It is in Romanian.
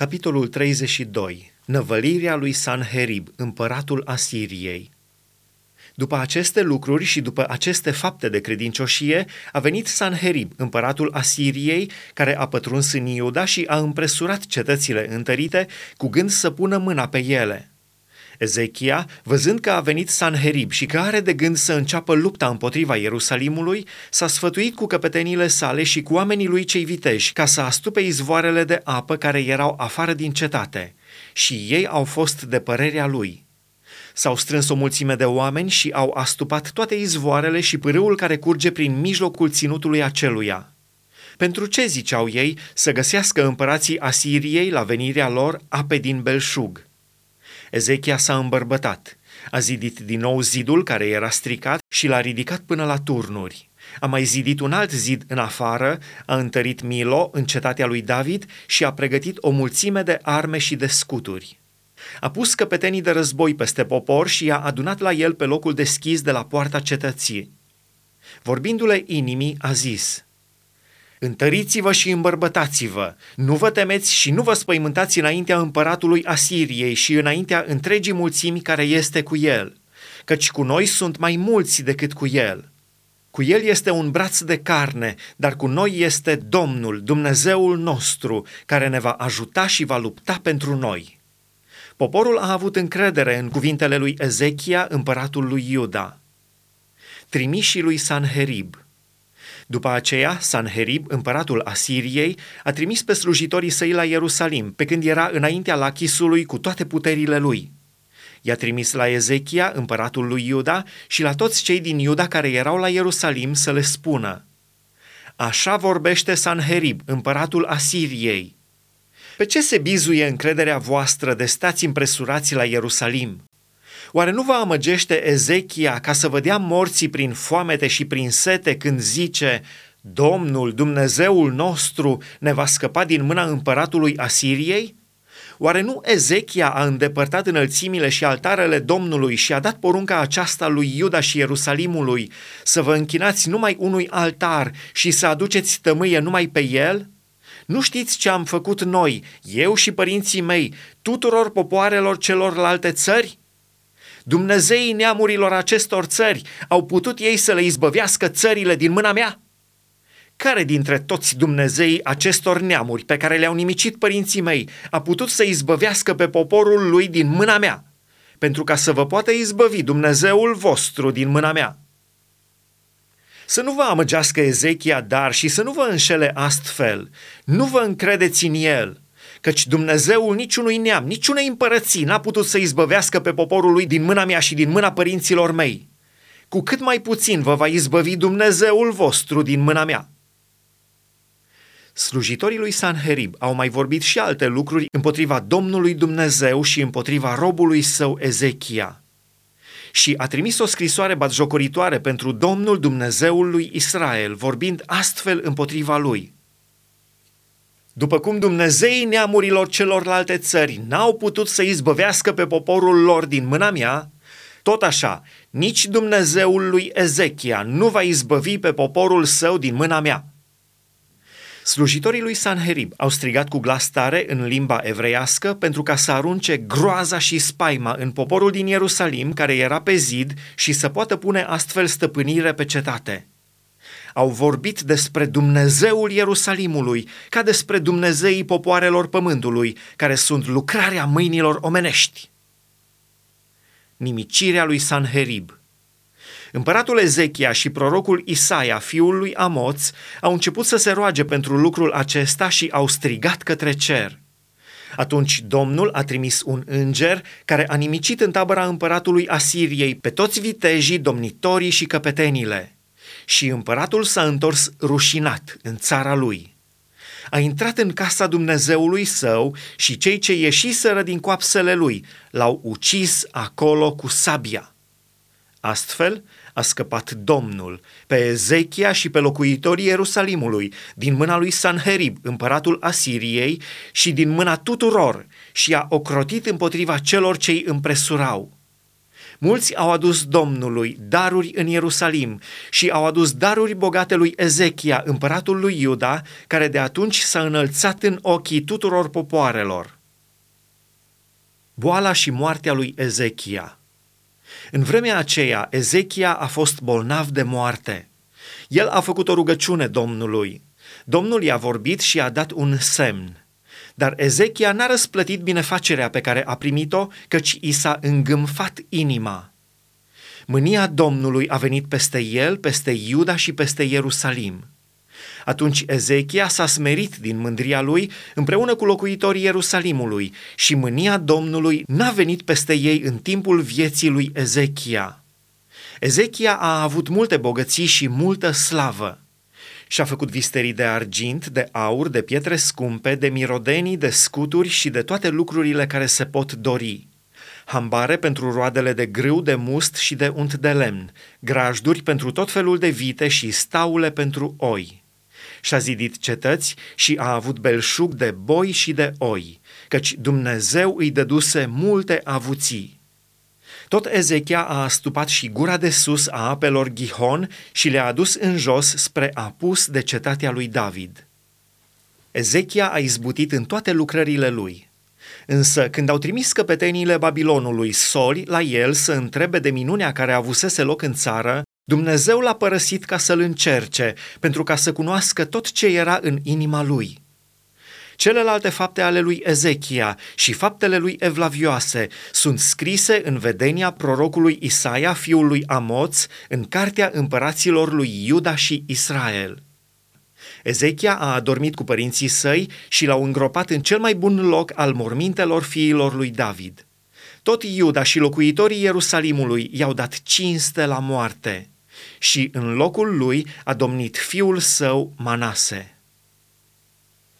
Capitolul 32. Năvălirea lui Sanherib, împăratul Asiriei. După aceste lucruri și după aceste fapte de credincioșie, a venit Sanherib, împăratul Asiriei, care a pătruns în Iuda și a împresurat cetățile întărite, cu gând să pună mâna pe ele. Ezechia, văzând că a venit Sanherib și că are de gând să înceapă lupta împotriva Ierusalimului, s-a sfătuit cu căpetenile sale și cu oamenii lui cei viteji ca să astupe izvoarele de apă care erau afară din cetate. Și ei au fost de părerea lui. S-au strâns o mulțime de oameni și au astupat toate izvoarele și pârâul care curge prin mijlocul ținutului aceluia. Pentru ce ziceau ei să găsească împărații Asiriei la venirea lor ape din belșug? Ezechia s-a îmbărbătat. A zidit din nou zidul care era stricat și l-a ridicat până la turnuri. A mai zidit un alt zid în afară, a întărit Milo în cetatea lui David și a pregătit o mulțime de arme și de scuturi. A pus căpetenii de război peste popor și i-a adunat la el pe locul deschis de la poarta cetății. Vorbindu-le inimii, a zis – Întăriți-vă și îmbărbătați-vă, nu vă temeți și nu vă spăimântați înaintea împăratului Asiriei și înaintea întregii mulțimi care este cu el, căci cu noi sunt mai mulți decât cu el. Cu el este un braț de carne, dar cu noi este Domnul, Dumnezeul nostru, care ne va ajuta și va lupta pentru noi. Poporul a avut încredere în cuvintele lui Ezechia, împăratul lui Iuda. Trimișii lui Sanherib – după aceea, Sanherib, împăratul Asiriei, a trimis pe slujitorii săi la Ierusalim, pe când era înaintea lachisului cu toate puterile lui. I-a trimis la Ezechia, împăratul lui Iuda, și la toți cei din Iuda care erau la Ierusalim să le spună Așa vorbește Sanherib, împăratul Asiriei. Pe ce se bizuie încrederea voastră de stați impresurați la Ierusalim? Oare nu vă amăgește Ezechia ca să vă dea morții prin foamete și prin sete când zice Domnul, Dumnezeul nostru, ne va scăpa din mâna împăratului Asiriei? Oare nu Ezechia a îndepărtat înălțimile și altarele Domnului și a dat porunca aceasta lui Iuda și Ierusalimului să vă închinați numai unui altar și să aduceți tămâie numai pe el? Nu știți ce am făcut noi, eu și părinții mei, tuturor popoarelor celorlalte țări? Dumnezeii neamurilor acestor țări au putut ei să le izbăvească țările din mâna mea? Care dintre toți Dumnezeii acestor neamuri pe care le-au nimicit părinții mei a putut să izbăvească pe poporul lui din mâna mea? Pentru ca să vă poată izbăvi Dumnezeul vostru din mâna mea. Să nu vă amăgească Ezechia dar și să nu vă înșele astfel. Nu vă încredeți în el, căci Dumnezeul niciunui neam, niciunei împărății n-a putut să izbăvească pe poporul lui din mâna mea și din mâna părinților mei. Cu cât mai puțin vă va izbăvi Dumnezeul vostru din mâna mea. Slujitorii lui Sanherib au mai vorbit și alte lucruri împotriva Domnului Dumnezeu și împotriva robului său Ezechia. Și a trimis o scrisoare batjocoritoare pentru Domnul Dumnezeul lui Israel, vorbind astfel împotriva lui – după cum Dumnezeii neamurilor celorlalte țări n-au putut să izbăvească pe poporul lor din mâna mea, tot așa, nici Dumnezeul lui Ezechia nu va izbăvi pe poporul său din mâna mea. Slujitorii lui Sanherib au strigat cu glas tare în limba evreiască pentru ca să arunce groaza și spaima în poporul din Ierusalim care era pe zid și să poată pune astfel stăpânire pe cetate au vorbit despre Dumnezeul Ierusalimului, ca despre Dumnezeii popoarelor pământului, care sunt lucrarea mâinilor omenești. Nimicirea lui Sanherib Împăratul Ezechia și prorocul Isaia, fiul lui Amoț, au început să se roage pentru lucrul acesta și au strigat către cer. Atunci Domnul a trimis un înger care a nimicit în tabăra împăratului Asiriei pe toți vitejii, domnitorii și căpetenile și împăratul s-a întors rușinat în țara lui. A intrat în casa Dumnezeului său și cei ce ieșiseră din coapsele lui l-au ucis acolo cu sabia. Astfel a scăpat Domnul pe Ezechia și pe locuitorii Ierusalimului din mâna lui Sanherib, împăratul Asiriei, și din mâna tuturor și a ocrotit împotriva celor ce îi împresurau Mulți au adus Domnului daruri în Ierusalim și au adus daruri bogate lui Ezechia, împăratul lui Iuda, care de atunci s-a înălțat în ochii tuturor popoarelor. Boala și moartea lui Ezechia În vremea aceea, Ezechia a fost bolnav de moarte. El a făcut o rugăciune Domnului. Domnul i-a vorbit și a dat un semn. Dar Ezechia n-a răsplătit binefacerea pe care a primit-o, căci i s-a îngâmfat inima. Mânia Domnului a venit peste el, peste Iuda și peste Ierusalim. Atunci Ezechia s-a smerit din mândria lui împreună cu locuitorii Ierusalimului și mânia Domnului n-a venit peste ei în timpul vieții lui Ezechia. Ezechia a avut multe bogății și multă slavă și-a făcut visterii de argint, de aur, de pietre scumpe, de mirodenii, de scuturi și de toate lucrurile care se pot dori. Hambare pentru roadele de grâu, de must și de unt de lemn, grajduri pentru tot felul de vite și staule pentru oi. Și-a zidit cetăți și a avut belșug de boi și de oi, căci Dumnezeu îi dăduse multe avuții. Tot Ezechia a astupat și gura de sus a apelor Gihon și le-a adus în jos spre apus de cetatea lui David. Ezechia a izbutit în toate lucrările lui. Însă, când au trimis căpeteniile Babilonului soli la el să întrebe de minunea care avusese loc în țară, Dumnezeu l-a părăsit ca să-l încerce, pentru ca să cunoască tot ce era în inima lui. Celelalte fapte ale lui Ezechia și faptele lui Evlavioase sunt scrise în vedenia prorocului Isaia, fiul lui Amoț, în cartea împăraților lui Iuda și Israel. Ezechia a adormit cu părinții săi și l-au îngropat în cel mai bun loc al mormintelor fiilor lui David. Tot Iuda și locuitorii Ierusalimului i-au dat cinste la moarte și în locul lui a domnit fiul său Manase.